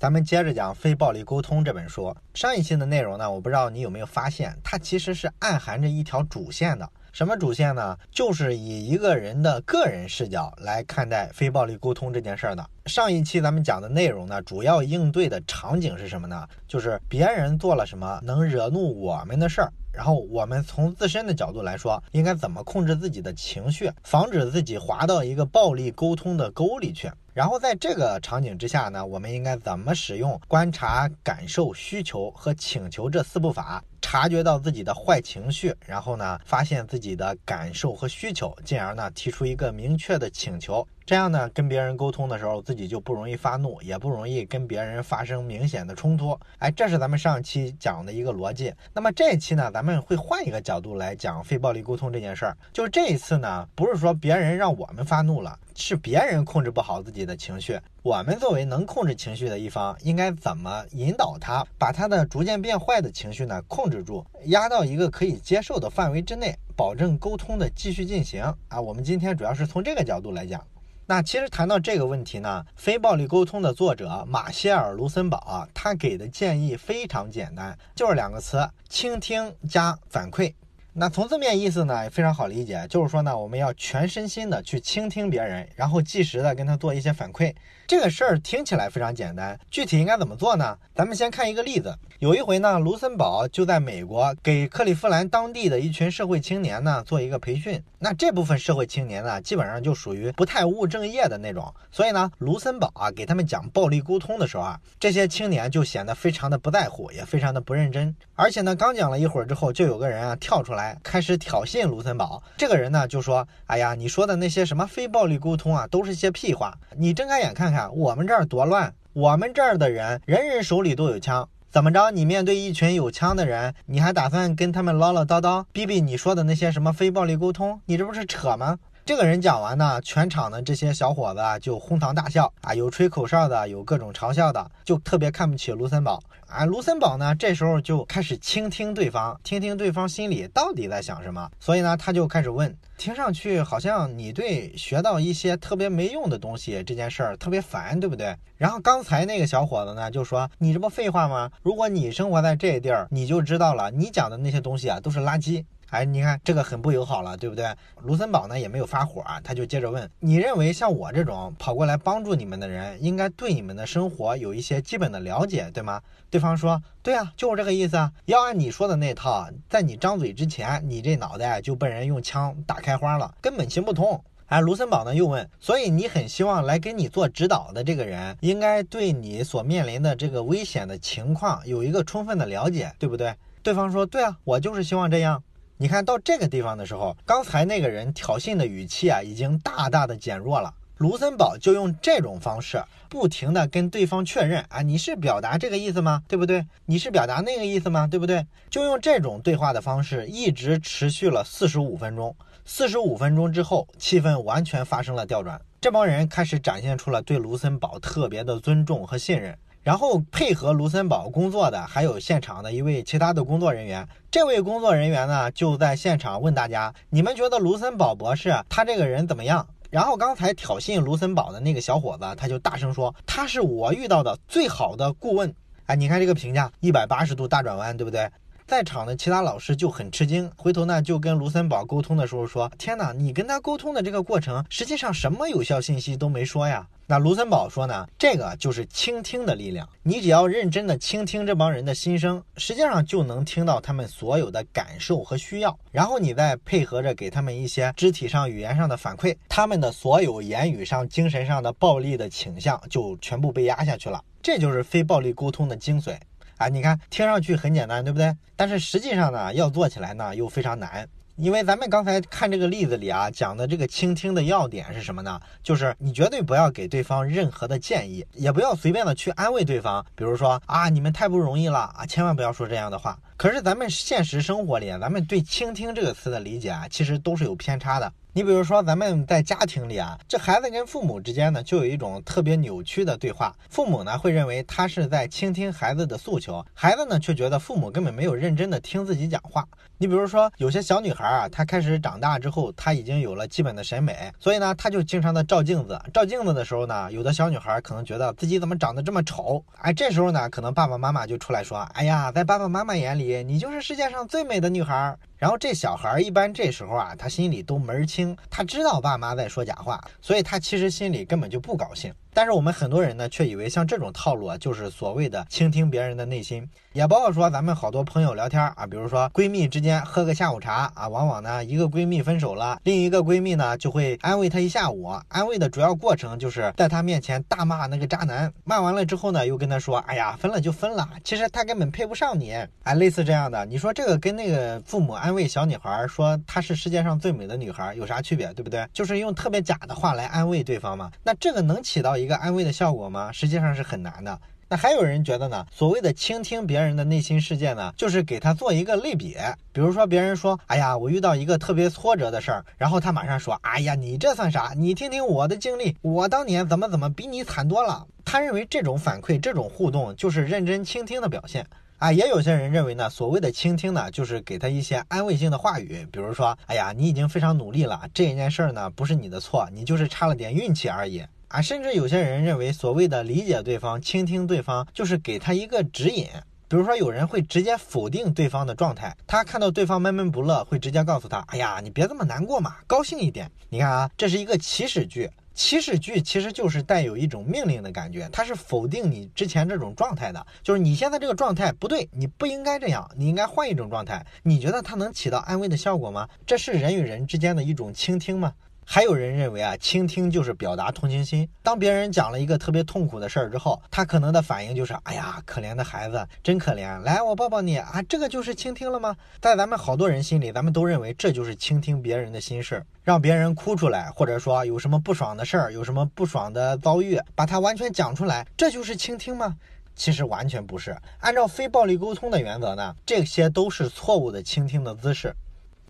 咱们接着讲《非暴力沟通》这本书。上一期的内容呢，我不知道你有没有发现，它其实是暗含着一条主线的。什么主线呢？就是以一个人的个人视角来看待非暴力沟通这件事儿的。上一期咱们讲的内容呢，主要应对的场景是什么呢？就是别人做了什么能惹怒我们的事儿。然后我们从自身的角度来说，应该怎么控制自己的情绪，防止自己滑到一个暴力沟通的沟里去？然后在这个场景之下呢，我们应该怎么使用观察、感受、需求和请求这四步法，察觉到自己的坏情绪，然后呢，发现自己的感受和需求，进而呢，提出一个明确的请求。这样呢，跟别人沟通的时候，自己就不容易发怒，也不容易跟别人发生明显的冲突。哎，这是咱们上期讲的一个逻辑。那么这一期呢，咱们会换一个角度来讲非暴力沟通这件事儿。就这一次呢，不是说别人让我们发怒了，是别人控制不好自己的情绪。我们作为能控制情绪的一方，应该怎么引导他，把他的逐渐变坏的情绪呢控制住，压到一个可以接受的范围之内，保证沟通的继续进行啊。我们今天主要是从这个角度来讲。那其实谈到这个问题呢，非暴力沟通的作者马歇尔·卢森堡啊，他给的建议非常简单，就是两个词：倾听加反馈。那从字面意思呢，也非常好理解，就是说呢，我们要全身心的去倾听别人，然后及时的跟他做一些反馈。这个事儿听起来非常简单，具体应该怎么做呢？咱们先看一个例子。有一回呢，卢森堡就在美国给克利夫兰当地的一群社会青年呢做一个培训。那这部分社会青年呢，基本上就属于不太务正业的那种。所以呢，卢森堡啊给他们讲暴力沟通的时候啊，这些青年就显得非常的不在乎，也非常的不认真。而且呢，刚讲了一会儿之后，就有个人啊跳出来开始挑衅卢森堡。这个人呢就说：“哎呀，你说的那些什么非暴力沟通啊，都是些屁话。你睁开眼看看。”我们这儿多乱！我们这儿的人人人手里都有枪，怎么着？你面对一群有枪的人，你还打算跟他们唠唠叨叨，逼逼你说的那些什么非暴力沟通？你这不是扯吗？这个人讲完呢，全场的这些小伙子就哄堂大笑啊，有吹口哨的，有各种嘲笑的，就特别看不起卢森堡啊。卢森堡呢，这时候就开始倾听对方，听听对方心里到底在想什么。所以呢，他就开始问：听上去好像你对学到一些特别没用的东西这件事儿特别烦，对不对？然后刚才那个小伙子呢，就说：你这不废话吗？如果你生活在这地儿，你就知道了，你讲的那些东西啊，都是垃圾。哎，你看这个很不友好了，对不对？卢森堡呢也没有发火啊，他就接着问：你认为像我这种跑过来帮助你们的人，应该对你们的生活有一些基本的了解，对吗？对方说：对啊，就是这个意思啊。要按你说的那套，在你张嘴之前，你这脑袋就被人用枪打开花了，根本行不通。哎，卢森堡呢又问：所以你很希望来给你做指导的这个人，应该对你所面临的这个危险的情况有一个充分的了解，对不对？对方说：对啊，我就是希望这样。你看到这个地方的时候，刚才那个人挑衅的语气啊，已经大大的减弱了。卢森堡就用这种方式，不停的跟对方确认啊，你是表达这个意思吗？对不对？你是表达那个意思吗？对不对？就用这种对话的方式，一直持续了四十五分钟。四十五分钟之后，气氛完全发生了调转，这帮人开始展现出了对卢森堡特别的尊重和信任。然后配合卢森堡工作的还有现场的一位其他的工作人员。这位工作人员呢，就在现场问大家：“你们觉得卢森堡博士他这个人怎么样？”然后刚才挑衅卢森堡的那个小伙子，他就大声说：“他是我遇到的最好的顾问。”哎，你看这个评价，一百八十度大转弯，对不对？在场的其他老师就很吃惊，回头呢就跟卢森堡沟通的时候说：“天哪，你跟他沟通的这个过程，实际上什么有效信息都没说呀。”那卢森堡说呢，这个就是倾听的力量。你只要认真的倾听这帮人的心声，实际上就能听到他们所有的感受和需要，然后你再配合着给他们一些肢体上、语言上的反馈，他们的所有言语上、精神上的暴力的倾向就全部被压下去了。这就是非暴力沟通的精髓。啊，你看，听上去很简单，对不对？但是实际上呢，要做起来呢，又非常难。因为咱们刚才看这个例子里啊，讲的这个倾听的要点是什么呢？就是你绝对不要给对方任何的建议，也不要随便的去安慰对方。比如说啊，你们太不容易了啊，千万不要说这样的话。可是咱们现实生活里，咱们对倾听这个词的理解啊，其实都是有偏差的。你比如说，咱们在家庭里啊，这孩子跟父母之间呢，就有一种特别扭曲的对话。父母呢会认为他是在倾听孩子的诉求，孩子呢却觉得父母根本没有认真的听自己讲话。你比如说，有些小女孩啊，她开始长大之后，她已经有了基本的审美，所以呢，她就经常的照镜子。照镜子的时候呢，有的小女孩可能觉得自己怎么长得这么丑，哎，这时候呢，可能爸爸妈妈就出来说，哎呀，在爸爸妈妈眼里，你就是世界上最美的女孩。然后这小孩一般这时候啊，他心里都门儿清，他知道爸妈在说假话，所以他其实心里根本就不高兴。但是我们很多人呢，却以为像这种套路啊，就是所谓的倾听别人的内心，也包括说咱们好多朋友聊天啊，比如说闺蜜之间喝个下午茶啊，往往呢一个闺蜜分手了，另一个闺蜜呢就会安慰她一下午，安慰的主要过程就是在她面前大骂那个渣男，骂完了之后呢，又跟她说，哎呀，分了就分了，其实他根本配不上你，哎，类似这样的，你说这个跟那个父母安慰小女孩说她是世界上最美的女孩有啥区别，对不对？就是用特别假的话来安慰对方嘛，那这个能起到。一个安慰的效果吗？实际上是很难的。那还有人觉得呢？所谓的倾听别人的内心世界呢，就是给他做一个类比。比如说，别人说：“哎呀，我遇到一个特别挫折的事儿。”然后他马上说：“哎呀，你这算啥？你听听我的经历，我当年怎么怎么比你惨多了。”他认为这种反馈、这种互动就是认真倾听的表现。啊，也有些人认为呢，所谓的倾听呢，就是给他一些安慰性的话语，比如说：“哎呀，你已经非常努力了，这件事儿呢，不是你的错，你就是差了点运气而已。”啊，甚至有些人认为，所谓的理解对方、倾听对方，就是给他一个指引。比如说，有人会直接否定对方的状态，他看到对方闷闷不乐，会直接告诉他：“哎呀，你别这么难过嘛，高兴一点。”你看啊，这是一个祈使句。祈使句其实就是带有一种命令的感觉，它是否定你之前这种状态的，就是你现在这个状态不对，你不应该这样，你应该换一种状态。你觉得它能起到安慰的效果吗？这是人与人之间的一种倾听吗？还有人认为啊，倾听就是表达同情心。当别人讲了一个特别痛苦的事儿之后，他可能的反应就是：哎呀，可怜的孩子，真可怜，来，我抱抱你啊！这个就是倾听了吗？在咱们好多人心里，咱们都认为这就是倾听别人的心事儿，让别人哭出来，或者说有什么不爽的事儿，有什么不爽的遭遇，把它完全讲出来，这就是倾听吗？其实完全不是。按照非暴力沟通的原则呢，这些都是错误的倾听的姿势。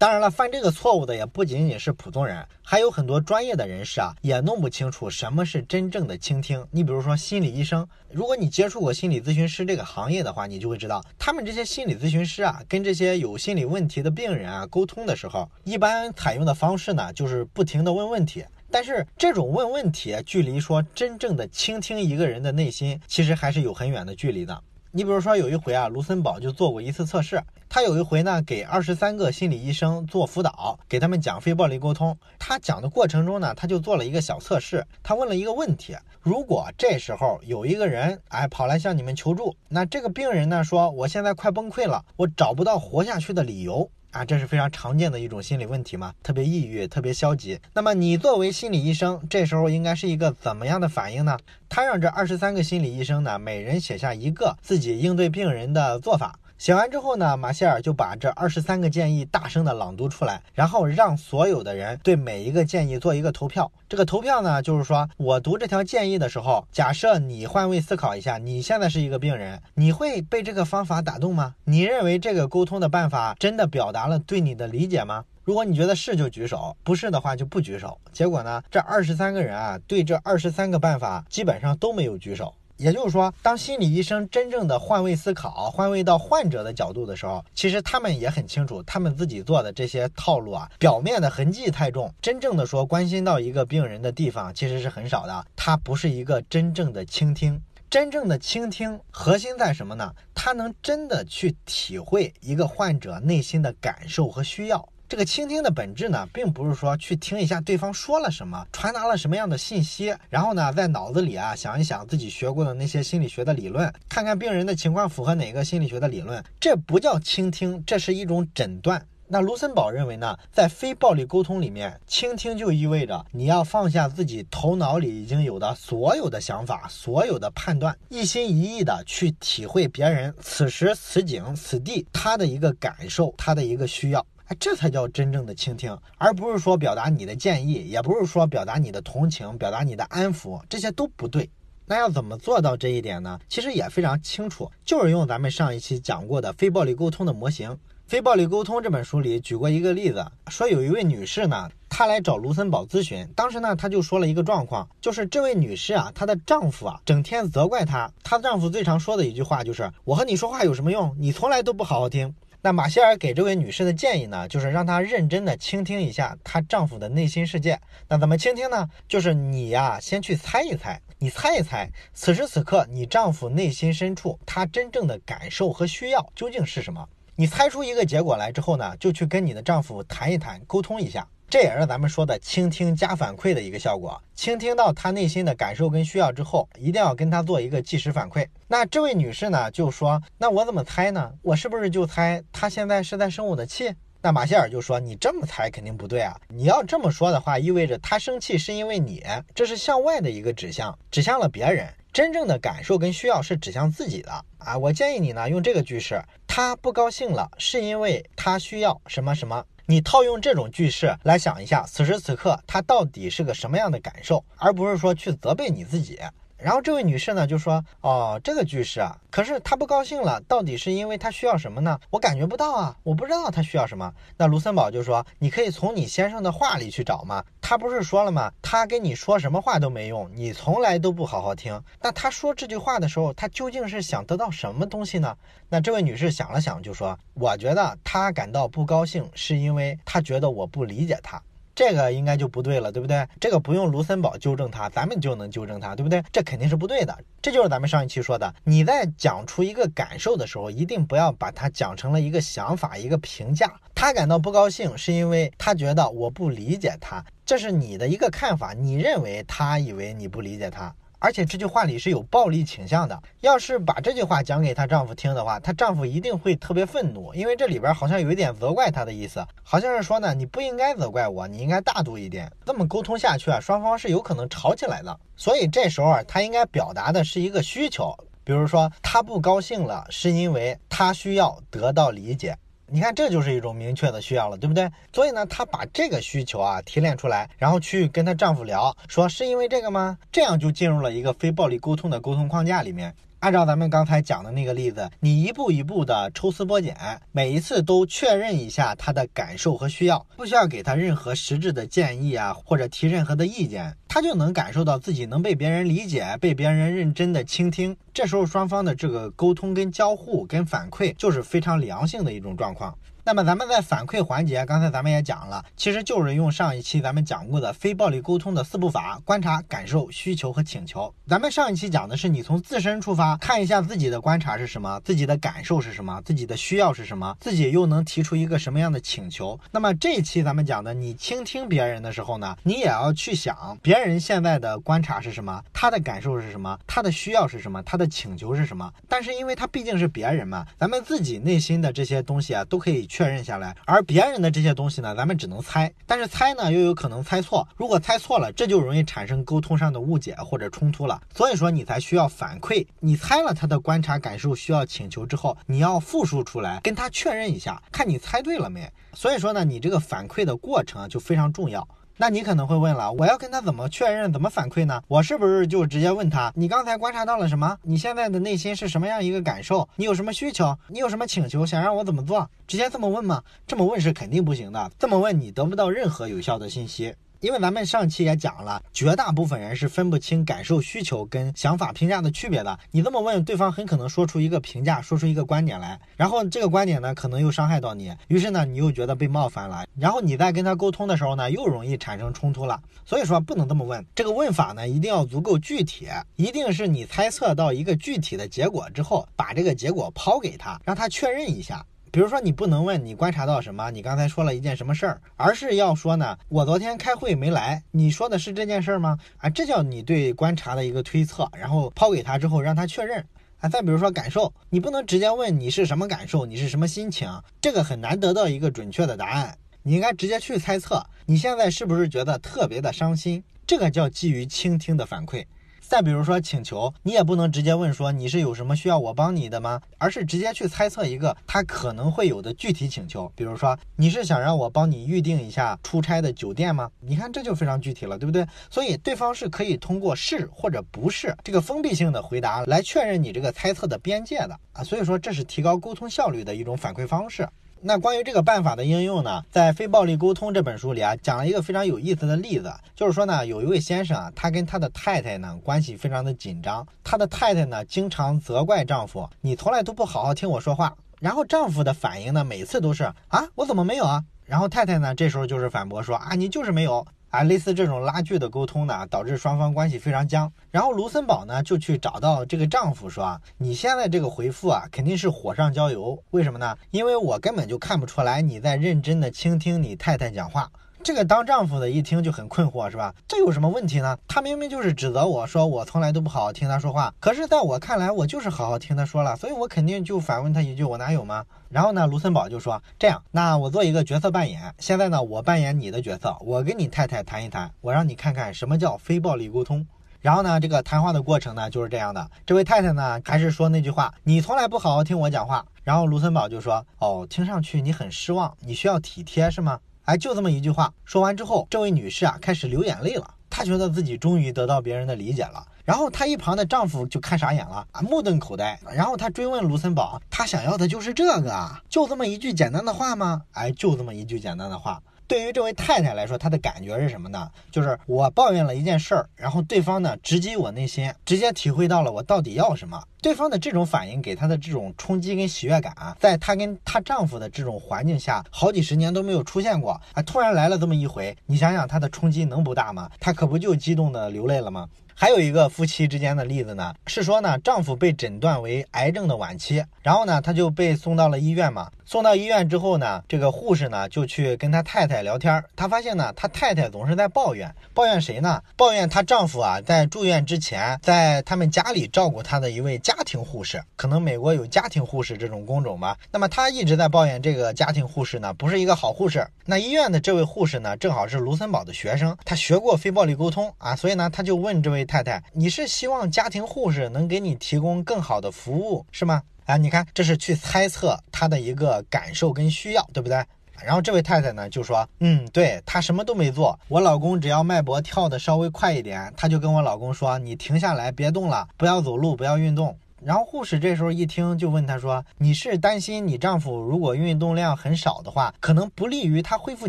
当然了，犯这个错误的也不仅仅是普通人，还有很多专业的人士啊，也弄不清楚什么是真正的倾听。你比如说心理医生，如果你接触过心理咨询师这个行业的话，你就会知道，他们这些心理咨询师啊，跟这些有心理问题的病人啊沟通的时候，一般采用的方式呢，就是不停的问问题。但是这种问问题，距离说真正的倾听一个人的内心，其实还是有很远的距离的。你比如说有一回啊，卢森堡就做过一次测试。他有一回呢，给二十三个心理医生做辅导，给他们讲非暴力沟通。他讲的过程中呢，他就做了一个小测试。他问了一个问题：如果这时候有一个人哎跑来向你们求助，那这个病人呢说我现在快崩溃了，我找不到活下去的理由啊，这是非常常见的一种心理问题嘛，特别抑郁，特别消极。那么你作为心理医生，这时候应该是一个怎么样的反应呢？他让这二十三个心理医生呢，每人写下一个自己应对病人的做法。写完之后呢，马歇尔就把这二十三个建议大声的朗读出来，然后让所有的人对每一个建议做一个投票。这个投票呢，就是说我读这条建议的时候，假设你换位思考一下，你现在是一个病人，你会被这个方法打动吗？你认为这个沟通的办法真的表达了对你的理解吗？如果你觉得是，就举手；不是的话，就不举手。结果呢，这二十三个人啊，对这二十三个办法基本上都没有举手。也就是说，当心理医生真正的换位思考、换位到患者的角度的时候，其实他们也很清楚，他们自己做的这些套路啊，表面的痕迹太重，真正的说关心到一个病人的地方其实是很少的。它不是一个真正的倾听，真正的倾听核心在什么呢？他能真的去体会一个患者内心的感受和需要。这个倾听的本质呢，并不是说去听一下对方说了什么，传达了什么样的信息，然后呢，在脑子里啊想一想自己学过的那些心理学的理论，看看病人的情况符合哪个心理学的理论，这不叫倾听，这是一种诊断。那卢森堡认为呢，在非暴力沟通里面，倾听就意味着你要放下自己头脑里已经有的所有的想法、所有的判断，一心一意的去体会别人此时此景此地他的一个感受，他的一个需要。这才叫真正的倾听，而不是说表达你的建议，也不是说表达你的同情，表达你的安抚，这些都不对。那要怎么做到这一点呢？其实也非常清楚，就是用咱们上一期讲过的非暴力沟通的模型。《非暴力沟通》这本书里举过一个例子，说有一位女士呢，她来找卢森堡咨询。当时呢，她就说了一个状况，就是这位女士啊，她的丈夫啊，整天责怪她。她丈夫最常说的一句话就是：“我和你说话有什么用？你从来都不好好听。”那马歇尔给这位女士的建议呢，就是让她认真的倾听一下她丈夫的内心世界。那怎么倾听呢？就是你呀，先去猜一猜，你猜一猜，此时此刻你丈夫内心深处他真正的感受和需要究竟是什么？你猜出一个结果来之后呢，就去跟你的丈夫谈一谈，沟通一下。这也是咱们说的倾听加反馈的一个效果。倾听到他内心的感受跟需要之后，一定要跟他做一个即时反馈。那这位女士呢，就说：“那我怎么猜呢？我是不是就猜他现在是在生我的气？”那马歇尔就说：“你这么猜肯定不对啊！你要这么说的话，意味着他生气是因为你，这是向外的一个指向，指向了别人。真正的感受跟需要是指向自己的啊！我建议你呢，用这个句式：他不高兴了，是因为他需要什么什么。”你套用这种句式来想一下，此时此刻他到底是个什么样的感受，而不是说去责备你自己。然后这位女士呢就说：“哦，这个句式啊，可是她不高兴了，到底是因为她需要什么呢？我感觉不到啊，我不知道她需要什么。”那卢森堡就说：“你可以从你先生的话里去找嘛，他不是说了吗？他跟你说什么话都没用，你从来都不好好听。那他说这句话的时候，他究竟是想得到什么东西呢？”那这位女士想了想就说：“我觉得他感到不高兴，是因为他觉得我不理解他。”这个应该就不对了，对不对？这个不用卢森堡纠正他，咱们就能纠正他，对不对？这肯定是不对的。这就是咱们上一期说的，你在讲出一个感受的时候，一定不要把它讲成了一个想法、一个评价。他感到不高兴，是因为他觉得我不理解他，这是你的一个看法，你认为他以为你不理解他。而且这句话里是有暴力倾向的。要是把这句话讲给她丈夫听的话，她丈夫一定会特别愤怒，因为这里边好像有一点责怪她的意思，好像是说呢，你不应该责怪我，你应该大度一点。这么沟通下去啊，双方是有可能吵起来的。所以这时候啊，她应该表达的是一个需求，比如说她不高兴了，是因为她需要得到理解。你看，这就是一种明确的需要了，对不对？所以呢，她把这个需求啊提炼出来，然后去跟她丈夫聊，说是因为这个吗？这样就进入了一个非暴力沟通的沟通框架里面。按照咱们刚才讲的那个例子，你一步一步的抽丝剥茧，每一次都确认一下他的感受和需要，不需要给他任何实质的建议啊，或者提任何的意见，他就能感受到自己能被别人理解，被别人认真的倾听。这时候双方的这个沟通跟交互跟反馈就是非常良性的一种状况。那么咱们在反馈环节，刚才咱们也讲了，其实就是用上一期咱们讲过的非暴力沟通的四步法：观察、感受、需求和请求。咱们上一期讲的是你从自身出发，看一下自己的观察是什么，自己的感受是什么，自己的需要是什么，自己又能提出一个什么样的请求。那么这一期咱们讲的，你倾听别人的时候呢，你也要去想别人现在的观察是什么，他的感受是什么，他的需要是什么，他的请求是什么。但是因为他毕竟是别人嘛，咱们自己内心的这些东西啊，都可以。确认下来，而别人的这些东西呢，咱们只能猜，但是猜呢又有可能猜错，如果猜错了，这就容易产生沟通上的误解或者冲突了。所以说你才需要反馈，你猜了他的观察、感受、需要、请求之后，你要复述出来，跟他确认一下，看你猜对了没。所以说呢，你这个反馈的过程就非常重要。那你可能会问了，我要跟他怎么确认、怎么反馈呢？我是不是就直接问他，你刚才观察到了什么？你现在的内心是什么样一个感受？你有什么需求？你有什么请求？想让我怎么做？直接这么问吗？这么问是肯定不行的，这么问你得不到任何有效的信息。因为咱们上期也讲了，绝大部分人是分不清感受、需求跟想法、评价的区别的。你这么问，对方很可能说出一个评价，说出一个观点来，然后这个观点呢，可能又伤害到你，于是呢，你又觉得被冒犯了，然后你在跟他沟通的时候呢，又容易产生冲突了。所以说，不能这么问，这个问法呢，一定要足够具体，一定是你猜测到一个具体的结果之后，把这个结果抛给他，让他确认一下。比如说，你不能问你观察到什么，你刚才说了一件什么事儿，而是要说呢，我昨天开会没来，你说的是这件事儿吗？啊，这叫你对观察的一个推测，然后抛给他之后让他确认。啊，再比如说感受，你不能直接问你是什么感受，你是什么心情，这个很难得到一个准确的答案，你应该直接去猜测，你现在是不是觉得特别的伤心？这个叫基于倾听的反馈。再比如说请求，你也不能直接问说你是有什么需要我帮你的吗？而是直接去猜测一个他可能会有的具体请求。比如说你是想让我帮你预定一下出差的酒店吗？你看这就非常具体了，对不对？所以对方是可以通过是或者不是这个封闭性的回答来确认你这个猜测的边界的啊。所以说这是提高沟通效率的一种反馈方式。那关于这个办法的应用呢，在《非暴力沟通》这本书里啊，讲了一个非常有意思的例子，就是说呢，有一位先生啊，他跟他的太太呢关系非常的紧张，他的太太呢经常责怪丈夫，你从来都不好好听我说话，然后丈夫的反应呢每次都是啊，我怎么没有啊？然后太太呢这时候就是反驳说啊，你就是没有。啊，类似这种拉锯的沟通呢，导致双方关系非常僵。然后卢森堡呢就去找到这个丈夫说：“你现在这个回复啊，肯定是火上浇油。为什么呢？因为我根本就看不出来你在认真的倾听你太太讲话。”这个当丈夫的一听就很困惑，是吧？这有什么问题呢？他明明就是指责我说我从来都不好好听他说话，可是在我看来，我就是好好听他说了，所以我肯定就反问他一句：我哪有吗？然后呢，卢森堡就说：这样，那我做一个角色扮演，现在呢，我扮演你的角色，我跟你太太谈一谈，我让你看看什么叫非暴力沟通。然后呢，这个谈话的过程呢就是这样的。这位太太呢还是说那句话：你从来不好好听我讲话。然后卢森堡就说：哦，听上去你很失望，你需要体贴是吗？哎，就这么一句话说完之后，这位女士啊开始流眼泪了。她觉得自己终于得到别人的理解了。然后她一旁的丈夫就看傻眼了啊，目瞪口呆。然后她追问卢森堡，她想要的就是这个啊？就这么一句简单的话吗？哎，就这么一句简单的话。对于这位太太来说，她的感觉是什么呢？就是我抱怨了一件事儿，然后对方呢直击我内心，直接体会到了我到底要什么。对方的这种反应给她的这种冲击跟喜悦感，在她跟她丈夫的这种环境下，好几十年都没有出现过啊！突然来了这么一回，你想想她的冲击能不大吗？她可不就激动的流泪了吗？还有一个夫妻之间的例子呢，是说呢，丈夫被诊断为癌症的晚期，然后呢，他就被送到了医院嘛。送到医院之后呢，这个护士呢就去跟他太太聊天，他发现呢，他太太总是在抱怨，抱怨谁呢？抱怨她丈夫啊，在住院之前，在他们家里照顾她的一位家庭护士，可能美国有家庭护士这种工种吧。那么他一直在抱怨这个家庭护士呢，不是一个好护士。那医院的这位护士呢，正好是卢森堡的学生，他学过非暴力沟通啊，所以呢，他就问这位太太：“你是希望家庭护士能给你提供更好的服务，是吗？”啊，你看，这是去猜测他的一个感受跟需要，对不对？然后这位太太呢就说，嗯，对她什么都没做，我老公只要脉搏跳的稍微快一点，她就跟我老公说，你停下来，别动了，不要走路，不要运动。然后护士这时候一听就问她说，你是担心你丈夫如果运动量很少的话，可能不利于他恢复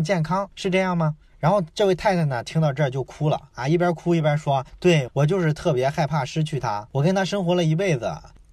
健康，是这样吗？然后这位太太呢听到这儿就哭了啊，一边哭一边说，对我就是特别害怕失去他，我跟他生活了一辈子。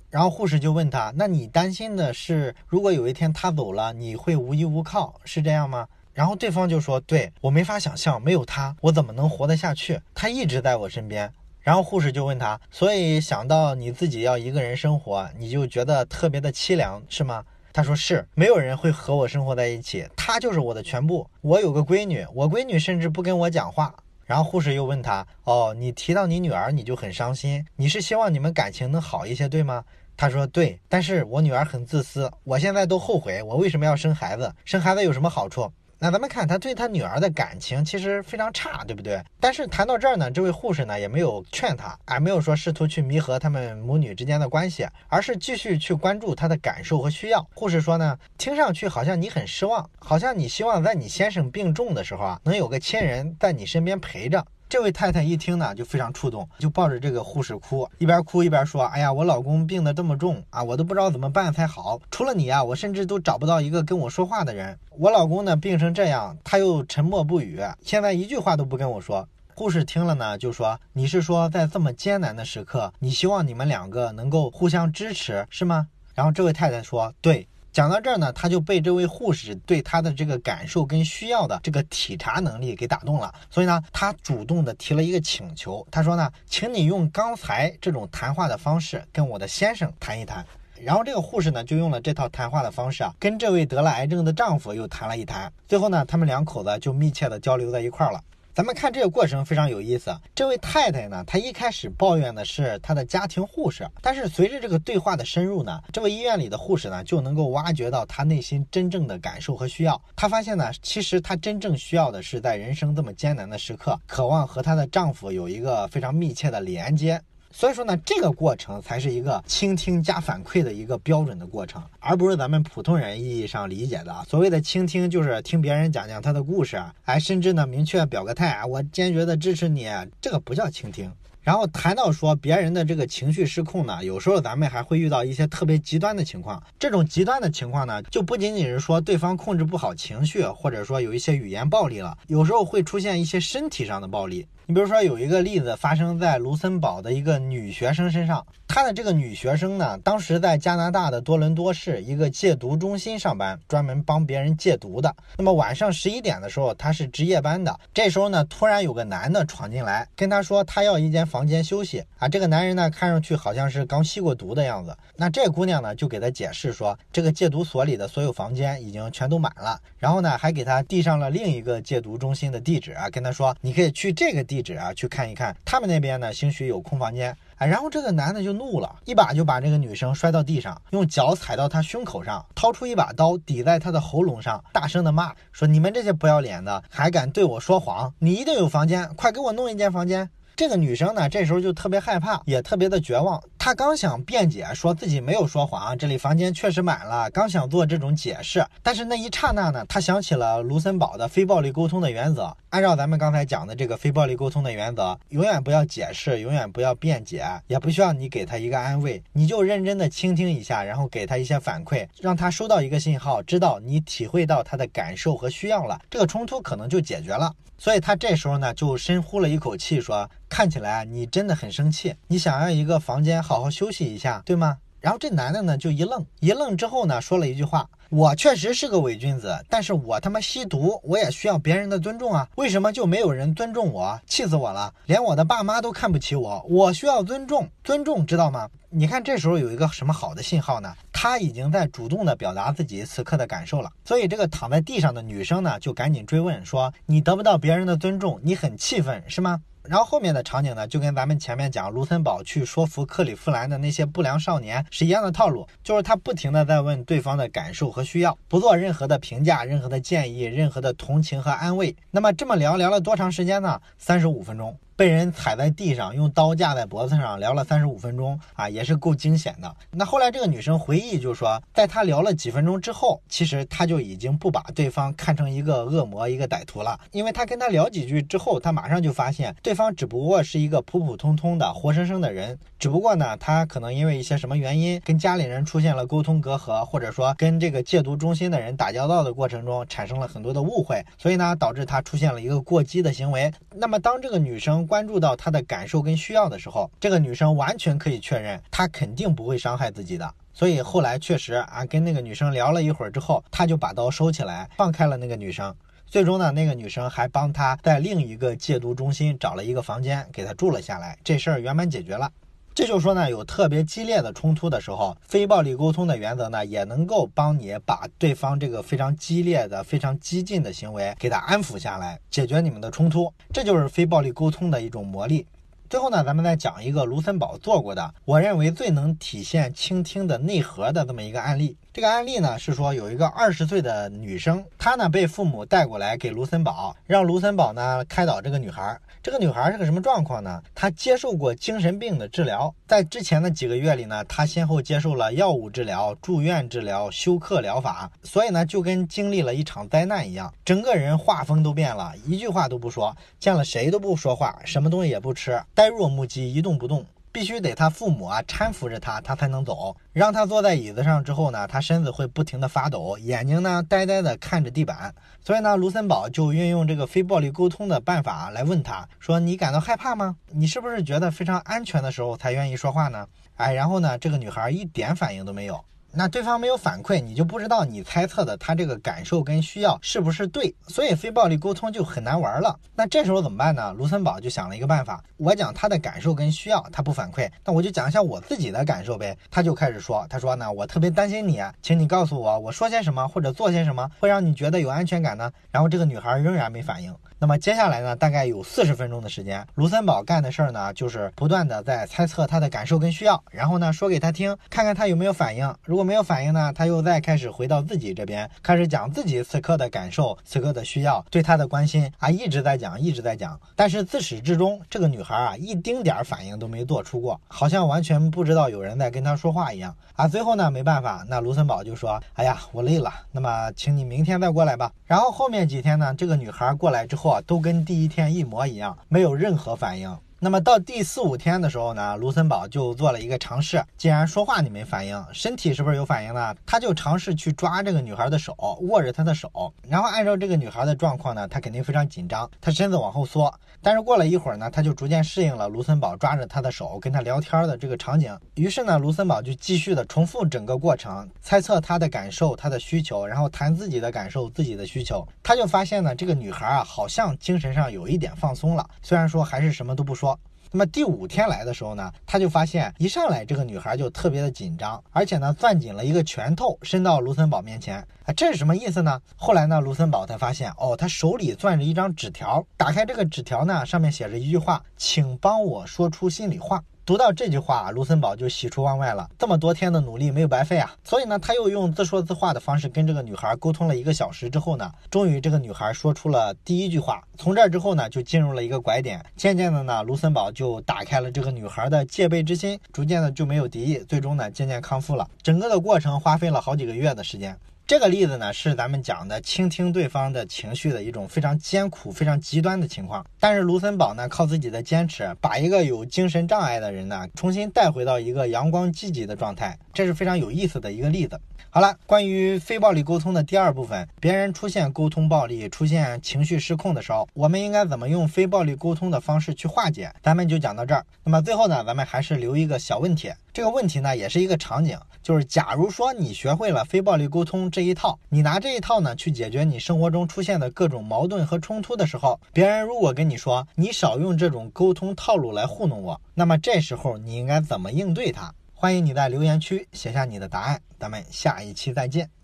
然后护士就问他：“那你担心的是，如果有一天他走了，你会无依无靠，是这样吗？”然后对方就说：“对我没法想象，没有他，我怎么能活得下去？他一直在我身边。”然后护士就问他：“所以想到你自己要一个人生活，你就觉得特别的凄凉，是吗？”他说：“是，没有人会和我生活在一起，他就是我的全部。我有个闺女，我闺女甚至不跟我讲话。”然后护士又问他：“哦，你提到你女儿，你就很伤心，你是希望你们感情能好一些，对吗？”他说对，但是我女儿很自私，我现在都后悔我为什么要生孩子，生孩子有什么好处？那咱们看他对他女儿的感情其实非常差，对不对？但是谈到这儿呢，这位护士呢也没有劝他，啊没有说试图去弥合他们母女之间的关系，而是继续去关注他的感受和需要。护士说呢，听上去好像你很失望，好像你希望在你先生病重的时候啊，能有个亲人在你身边陪着。这位太太一听呢，就非常触动，就抱着这个护士哭，一边哭一边说：“哎呀，我老公病得这么重啊，我都不知道怎么办才好。除了你啊，我甚至都找不到一个跟我说话的人。我老公呢，病成这样，他又沉默不语，现在一句话都不跟我说。”护士听了呢，就说：“你是说在这么艰难的时刻，你希望你们两个能够互相支持，是吗？”然后这位太太说：“对。”讲到这儿呢，他就被这位护士对他的这个感受跟需要的这个体察能力给打动了，所以呢，他主动的提了一个请求，他说呢，请你用刚才这种谈话的方式跟我的先生谈一谈。然后这个护士呢，就用了这套谈话的方式啊，跟这位得了癌症的丈夫又谈了一谈，最后呢，他们两口子就密切的交流在一块儿了。咱们看这个过程非常有意思。这位太太呢，她一开始抱怨的是她的家庭护士，但是随着这个对话的深入呢，这位医院里的护士呢就能够挖掘到她内心真正的感受和需要。她发现呢，其实她真正需要的是在人生这么艰难的时刻，渴望和她的丈夫有一个非常密切的连接。所以说呢，这个过程才是一个倾听加反馈的一个标准的过程，而不是咱们普通人意义上理解的所谓的倾听，就是听别人讲讲他的故事，还甚至呢明确表个态啊，我坚决的支持你，这个不叫倾听。然后谈到说别人的这个情绪失控呢，有时候咱们还会遇到一些特别极端的情况。这种极端的情况呢，就不仅仅是说对方控制不好情绪，或者说有一些语言暴力了，有时候会出现一些身体上的暴力。你比如说有一个例子发生在卢森堡的一个女学生身上，她的这个女学生呢，当时在加拿大的多伦多市一个戒毒中心上班，专门帮别人戒毒的。那么晚上十一点的时候，她是值夜班的。这时候呢，突然有个男的闯进来，跟她说他要一间房间休息啊。这个男人呢，看上去好像是刚吸过毒的样子。那这姑娘呢，就给他解释说，这个戒毒所里的所有房间已经全都满了，然后呢，还给他递上了另一个戒毒中心的地址啊，跟他说你可以去这个地地址啊去看一看，他们那边呢兴许有空房间啊。然后这个男的就怒了，一把就把这个女生摔到地上，用脚踩到她胸口上，掏出一把刀抵在她的喉咙上，大声的骂说：“你们这些不要脸的，还敢对我说谎！你一定有房间，快给我弄一间房间！”这个女生呢，这时候就特别害怕，也特别的绝望。他刚想辩解，说自己没有说谎，这里房间确实满了。刚想做这种解释，但是那一刹那呢，他想起了卢森堡的非暴力沟通的原则。按照咱们刚才讲的这个非暴力沟通的原则，永远不要解释，永远不要辩解，也不需要你给他一个安慰，你就认真的倾听一下，然后给他一些反馈，让他收到一个信号，知道你体会到他的感受和需要了，这个冲突可能就解决了。所以他这时候呢，就深呼了一口气，说。看起来你真的很生气，你想要一个房间好好休息一下，对吗？然后这男的呢就一愣，一愣之后呢说了一句话：“我确实是个伪君子，但是我他妈吸毒，我也需要别人的尊重啊！为什么就没有人尊重我？气死我了！连我的爸妈都看不起我，我需要尊重，尊重，知道吗？你看这时候有一个什么好的信号呢？他已经在主动的表达自己此刻的感受了。所以这个躺在地上的女生呢就赶紧追问说：你得不到别人的尊重，你很气愤是吗？”然后后面的场景呢，就跟咱们前面讲卢森堡去说服克里夫兰的那些不良少年是一样的套路，就是他不停的在问对方的感受和需要，不做任何的评价、任何的建议、任何的同情和安慰。那么这么聊聊了多长时间呢？三十五分钟。被人踩在地上，用刀架在脖子上聊了三十五分钟啊，也是够惊险的。那后来这个女生回忆就说，在她聊了几分钟之后，其实她就已经不把对方看成一个恶魔、一个歹徒了，因为她跟他聊几句之后，她马上就发现对方只不过是一个普普通通的活生生的人，只不过呢，他可能因为一些什么原因跟家里人出现了沟通隔阂，或者说跟这个戒毒中心的人打交道的过程中产生了很多的误会，所以呢，导致他出现了一个过激的行为。那么当这个女生。关注到他的感受跟需要的时候，这个女生完全可以确认，他肯定不会伤害自己的。所以后来确实啊，跟那个女生聊了一会儿之后，他就把刀收起来，放开了那个女生。最终呢，那个女生还帮他在另一个戒毒中心找了一个房间，给他住了下来，这事儿圆满解决了。这就说呢，有特别激烈的冲突的时候，非暴力沟通的原则呢，也能够帮你把对方这个非常激烈的、非常激进的行为给他安抚下来，解决你们的冲突。这就是非暴力沟通的一种魔力。最后呢，咱们再讲一个卢森堡做过的，我认为最能体现倾听的内核的这么一个案例。这个案例呢是说有一个二十岁的女生，她呢被父母带过来给卢森堡，让卢森堡呢开导这个女孩。这个女孩是个什么状况呢？她接受过精神病的治疗，在之前的几个月里呢，她先后接受了药物治疗、住院治疗、休克疗法，所以呢就跟经历了一场灾难一样，整个人画风都变了，一句话都不说，见了谁都不说话，什么东西也不吃，呆若木鸡，一动不动。必须得他父母啊搀扶着他，他才能走。让他坐在椅子上之后呢，他身子会不停地发抖，眼睛呢呆呆地看着地板。所以呢，卢森堡就运用这个非暴力沟通的办法来问他说：“你感到害怕吗？你是不是觉得非常安全的时候才愿意说话呢？”哎，然后呢，这个女孩一点反应都没有。那对方没有反馈，你就不知道你猜测的他这个感受跟需要是不是对，所以非暴力沟通就很难玩了。那这时候怎么办呢？卢森堡就想了一个办法，我讲他的感受跟需要，他不反馈，那我就讲一下我自己的感受呗。他就开始说，他说呢，我特别担心你，请你告诉我，我说些什么或者做些什么会让你觉得有安全感呢？然后这个女孩仍然没反应。那么接下来呢，大概有四十分钟的时间，卢森堡干的事儿呢，就是不断的在猜测他的感受跟需要，然后呢说给他听，看看他有没有反应。如如果没有反应呢，他又再开始回到自己这边，开始讲自己此刻的感受、此刻的需要、对他的关心啊，一直在讲，一直在讲。但是自始至终，这个女孩啊，一丁点儿反应都没做出过，好像完全不知道有人在跟她说话一样啊。最后呢，没办法，那卢森堡就说：“哎呀，我累了，那么请你明天再过来吧。”然后后面几天呢，这个女孩过来之后啊。都跟第一天一模一样，没有任何反应。那么到第四五天的时候呢，卢森堡就做了一个尝试，既然说话你没反应，身体是不是有反应呢？他就尝试去抓这个女孩的手，握着她的手，然后按照这个女孩的状况呢，她肯定非常紧张，她身子往后缩。但是过了一会儿呢，她就逐渐适应了卢森堡抓着她的手跟她聊天的这个场景。于是呢，卢森堡就继续的重复整个过程，猜测她的感受、她的需求，然后谈自己的感受、自己的需求。他就发现呢，这个女孩啊，好像精神上有一点放松了，虽然说还是什么都不说。那么第五天来的时候呢，他就发现一上来这个女孩就特别的紧张，而且呢攥紧了一个拳头伸到卢森堡面前，啊，这是什么意思呢？后来呢，卢森堡才发现，哦，他手里攥着一张纸条，打开这个纸条呢，上面写着一句话，请帮我说出心里话。读到这句话，卢森堡就喜出望外了，这么多天的努力没有白费啊！所以呢，他又用自说自话的方式跟这个女孩沟通了一个小时之后呢，终于这个女孩说出了第一句话。从这之后呢，就进入了一个拐点，渐渐的呢，卢森堡就打开了这个女孩的戒备之心，逐渐的就没有敌意，最终呢，渐渐康复了。整个的过程花费了好几个月的时间。这个例子呢，是咱们讲的倾听对方的情绪的一种非常艰苦、非常极端的情况。但是卢森堡呢，靠自己的坚持，把一个有精神障碍的人呢，重新带回到一个阳光积极的状态，这是非常有意思的一个例子。好了，关于非暴力沟通的第二部分，别人出现沟通暴力、出现情绪失控的时候，我们应该怎么用非暴力沟通的方式去化解？咱们就讲到这儿。那么最后呢，咱们还是留一个小问题。这个问题呢，也是一个场景，就是假如说你学会了非暴力沟通这一套，你拿这一套呢去解决你生活中出现的各种矛盾和冲突的时候，别人如果跟你说你少用这种沟通套路来糊弄我，那么这时候你应该怎么应对他？欢迎你在留言区写下你的答案，咱们下一期再见。